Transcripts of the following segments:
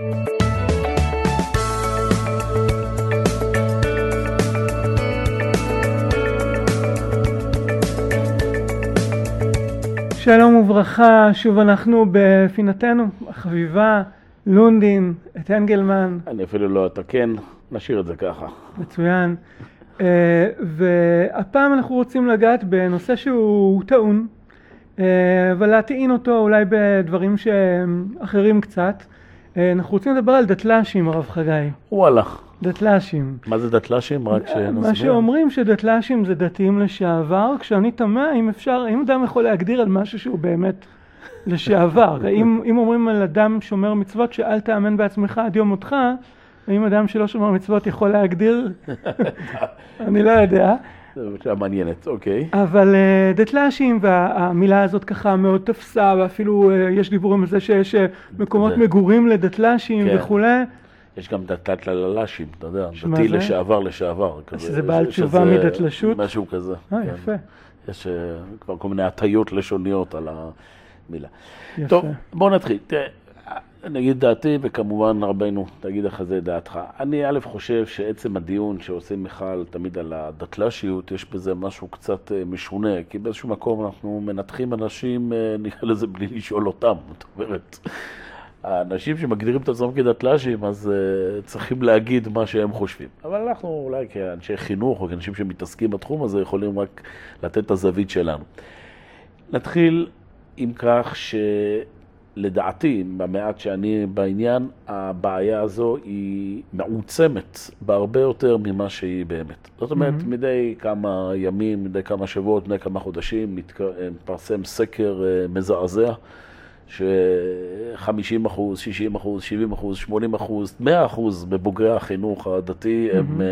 שלום וברכה, שוב אנחנו בפינתנו החביבה, לונדין, את אנגלמן. אני אפילו לא אתקן, נשאיר את זה ככה. מצוין. אה, והפעם אנחנו רוצים לגעת בנושא שהוא טעון, אה, אבל להטעין אותו אולי בדברים שהם אחרים קצת. אה, אנחנו רוצים לדבר על דתל"שים, הרב חגי. וואלה. דתל"שים. מה זה דתל"שים? רק שנסביר. מה שאומרים שדתל"שים זה דתיים לשעבר, כשאני תמה אם אפשר, האם אדם יכול להגדיר על משהו שהוא באמת לשעבר. אם, אם אומרים על אדם שומר מצוות שאל תאמן בעצמך עד יום מותך, האם אדם שלא שומר מצוות יכול להגדיר? אני לא יודע. זו שאלה מעניינת, אוקיי. אבל uh, דתל"שים, והמילה הזאת ככה מאוד תפסה, ואפילו uh, יש דיבורים על זה שיש uh, מקומות זה- מגורים לדתל"שים כן. וכולי. יש גם דתת ללל"שים, אתה יודע, דתי זה? לשעבר לשעבר. שזה בעל תשובה מדתל"שות? משהו כזה. אה, כן. יפה, יש אה, כבר כל מיני הטיות לשוניות על המילה. יפה. טוב, בוא נתחיל. תראה, אני אגיד דעתי, וכמובן רבנו, תגיד לך זה דעתך. אני א' חושב שעצם הדיון שעושים מיכל תמיד על הדתל"שיות, יש בזה משהו קצת אה, משונה, כי באיזשהו מקום אנחנו מנתחים אנשים, אה, נקרא לזה בלי לשאול אותם, זאת אומרת. האנשים שמגדירים את עצמם כדתל"שים, אז uh, צריכים להגיד מה שהם חושבים. אבל אנחנו אולי כאנשי חינוך או כאנשים שמתעסקים בתחום הזה, יכולים רק לתת את הזווית שלנו. נתחיל עם כך שלדעתי, במעט שאני בעניין, הבעיה הזו היא מעוצמת בהרבה יותר ממה שהיא באמת. זאת אומרת, מהמם. מדי כמה ימים, מדי כמה שבועות, מדי כמה חודשים, מתק- מתפרסם סקר אה, מזעזע. ש-50 אחוז, 60 אחוז, 70 אחוז, 80 אחוז, 100 אחוז בבוגרי החינוך הדתי הם אה,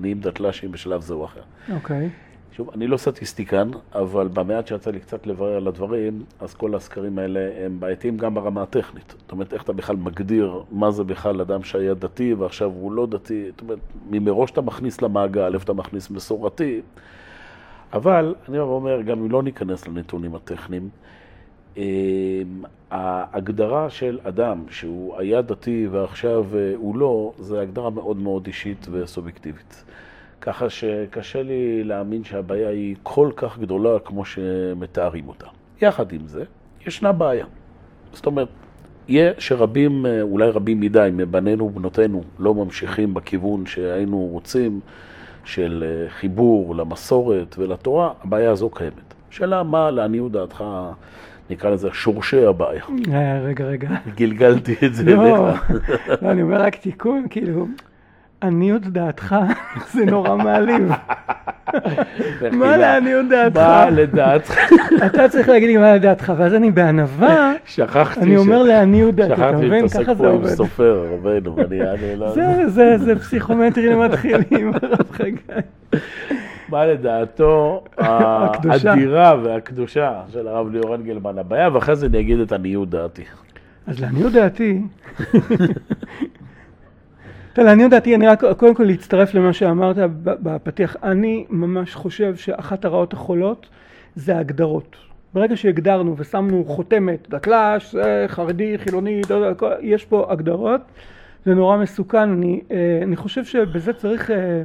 נהיים דתל"שים בשלב זה או אחר. אוקיי. שוב, אני לא סטטיסטיקן, אבל במעט שיצא לי קצת לברר על הדברים, אז כל הסקרים האלה הם בעייתיים גם ברמה הטכנית. זאת אומרת, איך אתה בכלל מגדיר מה זה בכלל אדם שהיה דתי ועכשיו הוא לא דתי. זאת אומרת, ממראש אתה מכניס למעגל, איפה אתה מכניס מסורתי. אבל אני אומר, גם אם לא ניכנס לנתונים הטכניים, אמ, ההגדרה של אדם שהוא היה דתי ועכשיו אה, הוא לא, זו הגדרה מאוד מאוד אישית וסובייקטיבית. ככה שקשה לי להאמין שהבעיה היא כל כך גדולה כמו שמתארים אותה. יחד עם זה, ישנה בעיה. זאת אומרת, יהיה שרבים, אה, אולי רבים מדי, מבנינו ובנותינו לא ממשיכים בכיוון שהיינו רוצים של אה, חיבור למסורת ולתורה, הבעיה הזו קיימת. שאלה מה לעניות דעתך, נקרא לזה שורשי הבעיה. אה, רגע, רגע. גלגלתי את זה לא, אליך. לא, אני אומר רק תיקון, כאילו, עניות דעתך זה נורא מעליב. מה לעניות דעתך? מה לדעתך? אתה צריך להגיד לי מה לדעתך, ואז אני בענווה, שכחתי אני אומר לעניות דעתי, אתה שכחתי מבין? להתעסק ככה זה פה עם עובד. סופר, רבנו. זה, זה, זה פסיכומטרי למתחילים, הרב חגי. מה לדעתו. האדירה והקדושה של הרב ליאור אנגלמן הבעיה, ואחרי זה אני אגיד את עניות דעתי. אז לעניות דעתי, טוב, לעניות דעתי, אני רק קודם כל להצטרף למה שאמרת בפתיח. אני ממש חושב שאחת הרעות החולות זה ההגדרות. ברגע שהגדרנו ושמנו חותמת, דתל"ש, זה חרדי, חילוני, יש פה הגדרות, זה נורא מסוכן. אני, אה, אני חושב שבזה צריך, אה,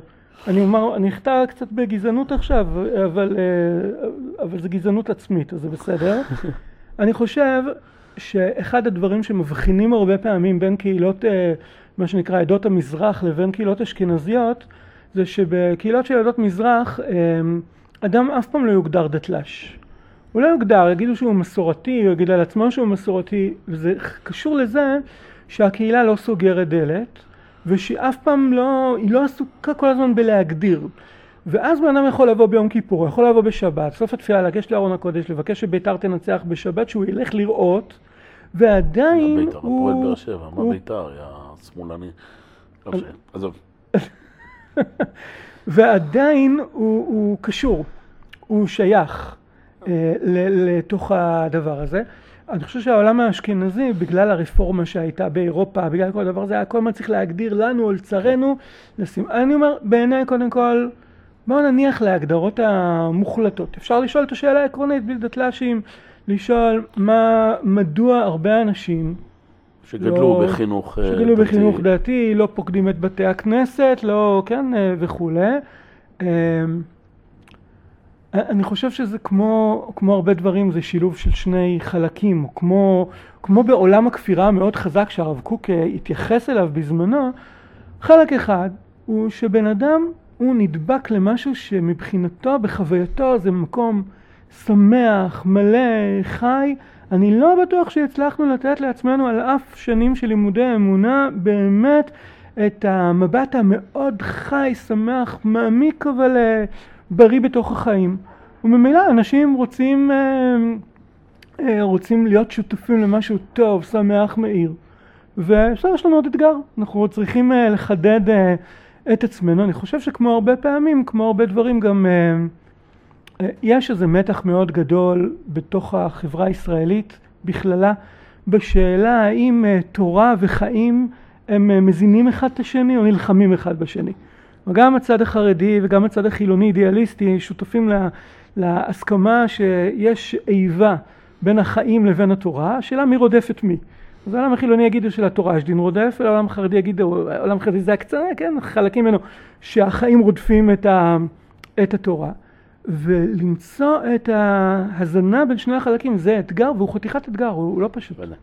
אני אומר, אני אחטא קצת בגזענות עכשיו, אבל, אה, אבל זה גזענות עצמית, אז זה בסדר. אני חושב שאחד הדברים שמבחינים הרבה פעמים בין קהילות, אה, מה שנקרא עדות המזרח לבין קהילות אשכנזיות, זה שבקהילות של עדות מזרח, אה, אדם אף פעם לא יוגדר דתל"ש. הוא לא יוגדר, יגידו שהוא מסורתי, הוא יגיד על עצמו שהוא מסורתי, וזה קשור לזה שהקהילה לא סוגרת דלת, ושהיא אף פעם לא, היא לא עסוקה כל הזמן בלהגדיר. ואז בן אדם יכול לבוא ביום כיפור, יכול לבוא בשבת, סוף התפילה, לגשת לארון הקודש, לבקש שביתר תנצח בשבת, שהוא ילך לראות, ועדיין בית"ר, הפועל הוא... באר שבע, מה הוא- בית"ר, יא שמאלני. לא עזוב. ועדיין הוא, הוא קשור, הוא שייך אה, לתוך הדבר הזה. אני חושב שהעולם האשכנזי, בגלל הרפורמה שהייתה באירופה, בגלל כל הדבר הזה, היה כל הזמן צריך להגדיר לנו, על צרנו, לשים... אני אומר, בעיניי קודם כל, בואו נניח להגדרות המוחלטות. אפשר לשאול את השאלה העקרונית בלי דתל"שים, לשאול מה, מדוע הרבה אנשים שגדלו לא- בחינוך אה, שגדלו דתי. בחינוך דתי, לא פוקדים את בתי הכנסת, לא, כן, אה, וכולי. אה, אני חושב שזה כמו, כמו הרבה דברים, זה שילוב של שני חלקים, כמו, כמו בעולם הכפירה המאוד חזק שהרב קוק אה, התייחס אליו בזמנו, חלק אחד הוא שבן אדם הוא נדבק למשהו שמבחינתו, בחווייתו, זה מקום שמח, מלא, חי. אני לא בטוח שהצלחנו לתת לעצמנו על אף שנים של לימודי אמונה באמת את המבט המאוד חי, שמח, מעמיק אבל אה, בריא בתוך החיים. וממילא אנשים רוצים, אה, אה, רוצים להיות שותפים למשהו טוב, שמח, מאיר. ובסדר, יש לנו עוד אתגר, אנחנו צריכים לחדד את עצמנו. אני חושב שכמו הרבה פעמים, כמו הרבה דברים, גם יש איזה מתח מאוד גדול בתוך החברה הישראלית בכללה, בשאלה האם אה, תורה וחיים הם אה, מזינים אחד את השני או נלחמים אחד בשני. וגם הצד החרדי וגם הצד החילוני אידיאליסטי שותפים לה, להסכמה שיש איבה בין החיים לבין התורה, השאלה מי רודף את מי. אז העולם החילוני יגידו שלתורה יש דין רודף, והעולם החרדי יגיד, העולם החרדי זה הקצנה, כן, חלקים ממנו, שהחיים רודפים את, ה, את התורה. ולמצוא את ההזנה בין שני החלקים זה אתגר, והוא חתיכת אתגר, הוא לא פשוט. בוודאי.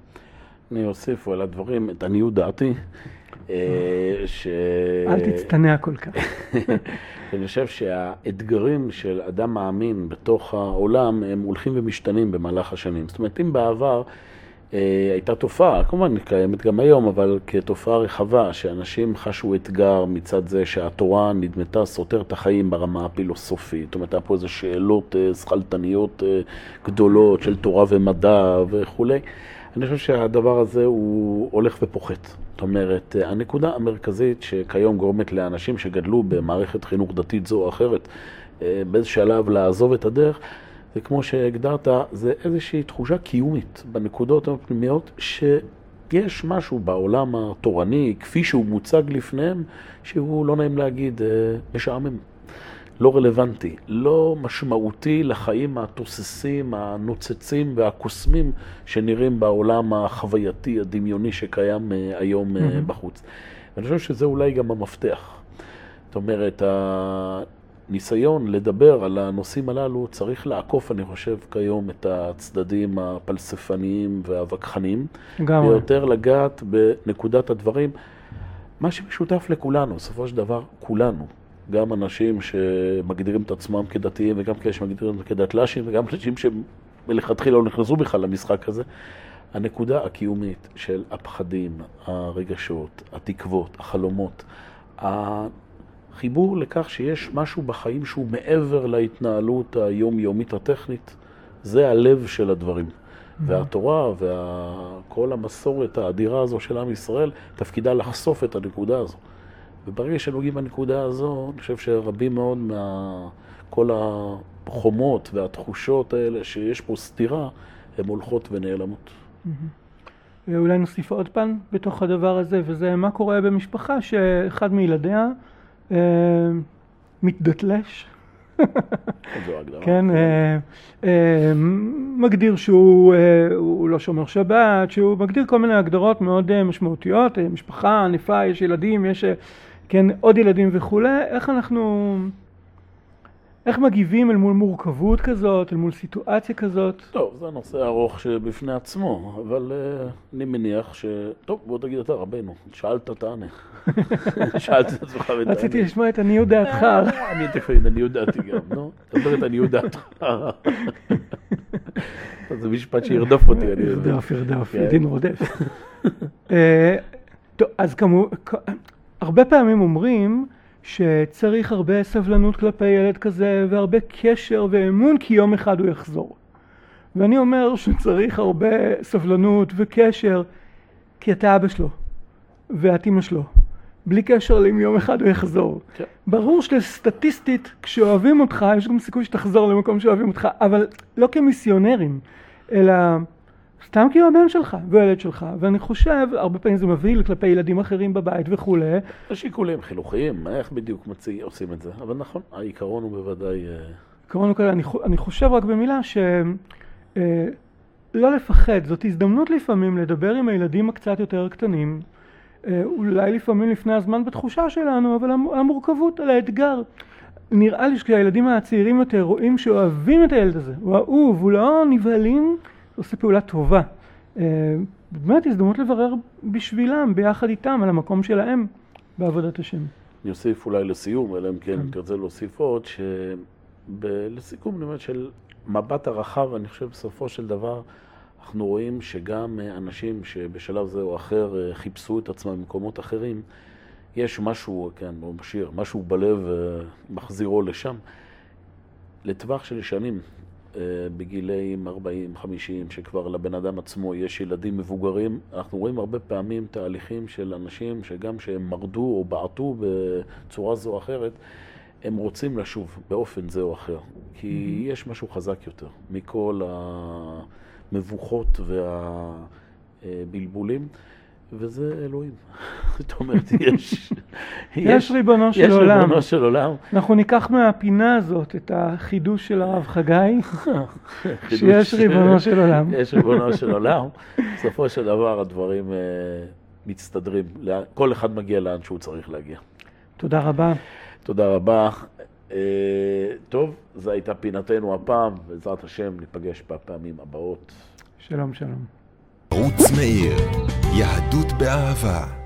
אני אוסיף על הדברים את עניות דעתי, אה, ש... אל תצטנע כל כך. אני חושב שהאתגרים של אדם מאמין בתוך העולם הם הולכים ומשתנים במהלך השנים. זאת אומרת, אם בעבר הייתה תופעה, כמובן קיימת גם היום, אבל כתופעה רחבה, שאנשים חשו אתגר מצד זה שהתורה נדמתה סותר את החיים ברמה הפילוסופית. זאת אומרת, היה פה איזה שאלות אה, שכלתניות אה, גדולות של תורה ומדע וכולי. אני חושב שהדבר הזה הוא הולך ופוחת. זאת אומרת, הנקודה המרכזית שכיום גורמת לאנשים שגדלו במערכת חינוך דתית זו או אחרת, באיזה שלב לעזוב את הדרך, זה כמו שהגדרת, זה איזושהי תחושה קיומית בנקודות הפנימיות, שיש משהו בעולם התורני, כפי שהוא מוצג לפניהם, שהוא לא נעים להגיד, משעמם. לא רלוונטי, לא משמעותי לחיים התוססים, הנוצצים והקוסמים שנראים בעולם החווייתי, הדמיוני שקיים היום mm-hmm. בחוץ. ואני חושב שזה אולי גם המפתח. זאת אומרת, הניסיון לדבר על הנושאים הללו צריך לעקוף, אני חושב, כיום את הצדדים הפלספניים והווכחניים. גם. ויותר לגעת בנקודת הדברים. מה שמשותף לכולנו, בסופו של דבר, כולנו. גם אנשים שמגדירים את עצמם כדתיים וגם כאלה שמגדירים את כדתל"שים וגם אנשים שמלכתחילה לא נכנסו בכלל למשחק הזה. הנקודה הקיומית של הפחדים, הרגשות, התקוות, החלומות, החיבור לכך שיש משהו בחיים שהוא מעבר להתנהלות היומיומית הטכנית, זה הלב של הדברים. והתורה וכל המסורת האדירה הזו של עם ישראל, תפקידה לחשוף את הנקודה הזו. וברגע שנוגעים בנקודה הזו, אני חושב שרבים מאוד מכל החומות והתחושות האלה שיש פה סתירה, הן הולכות ונעלמות. אולי נוסיף עוד פן בתוך הדבר הזה, וזה מה קורה במשפחה שאחד מילדיה מתדתלש. כן, אה, אה, מגדיר שהוא אה, לא שומר שבת, שהוא מגדיר כל מיני הגדרות מאוד אה, משמעותיות, אה, משפחה ענפה, יש ילדים, יש... אה, כן, עוד ילדים וכולי, איך אנחנו, איך מגיבים אל מול מורכבות כזאת, אל מול סיטואציה כזאת? טוב, זה נושא ארוך שבפני עצמו, אבל uh, אני מניח ש... טוב, בוא תגיד אתה, רבנו, שאלת, תענה. שאלת את עצמך ותענה. רציתי לשמוע את עניות דעתך. אני תכף אגיד עניות דעתי גם, נו? תדבר את עניות דעתך. זה משפט שירדוף אותי. ירדוף, ירדוף, דין רודף. טוב, אז כמובן... הרבה פעמים אומרים שצריך הרבה סבלנות כלפי ילד כזה והרבה קשר ואמון כי יום אחד הוא יחזור. ואני אומר שצריך הרבה סבלנות וקשר כי אתה אבא שלו ואת אמא שלו. בלי קשר לאם יום אחד הוא יחזור. כן. ברור שסטטיסטית כשאוהבים אותך יש גם סיכוי שתחזור למקום שאוהבים אותך אבל לא כמיסיונרים אלא סתם כי הוא הבן שלך והילד שלך, ואני חושב, הרבה פעמים זה מביא כלפי ילדים אחרים בבית וכולי. יש שיקולים חינוכיים, איך בדיוק מציא, עושים את זה, אבל נכון, העיקרון הוא בוודאי... העיקרון הוא כזה, אני, אני חושב רק במילה ש... לא לפחד, זאת הזדמנות לפעמים לדבר עם הילדים הקצת יותר קטנים, אה, אולי לפעמים לפני הזמן בתחושה שלנו, אבל המורכבות על האתגר. נראה לי שכשהילדים הצעירים יותר רואים שאוהבים את הילד הזה, הוא אהוב, הוא לא נבהלים, עושה פעולה טובה. אה, באמת הזדמנות לברר בשבילם, ביחד איתם, על המקום שלהם בעבודת השם. אני אוסיף אולי לסיום, אלא אם כן כן. תרצה להוסיף עוד, שלסיכום, אני אומר, של מבט הרחב, אני חושב בסופו של דבר, אנחנו רואים שגם אנשים שבשלב זה או אחר אה, חיפשו את עצמם במקומות אחרים, יש משהו, כן, משאיר, משהו בלב אה, מחזירו לשם. לטווח של שנים, אה, בגילאים 40-50, שכבר לבן אדם עצמו יש ילדים מבוגרים, אנחנו רואים הרבה פעמים תהליכים של אנשים שגם שהם מרדו או בעטו בצורה זו או אחרת, הם רוצים לשוב באופן זה או אחר. כי mm-hmm. יש משהו חזק יותר מכל המבוכות והבלבולים. וזה אלוהים. זאת אומרת, יש... יש ריבונו של עולם. יש ריבונו של עולם. אנחנו ניקח מהפינה הזאת את החידוש של הרב חגי, שיש ריבונו של עולם. יש ריבונו של עולם. בסופו של דבר הדברים uh, מצטדרים. כל אחד מגיע לאן שהוא צריך להגיע. תודה רבה. תודה רבה. Uh, טוב, זו הייתה פינתנו הפעם, בעזרת השם ניפגש בפעמים הבאות. שלום, שלום. ערוץ מאיר, יהדות באהבה.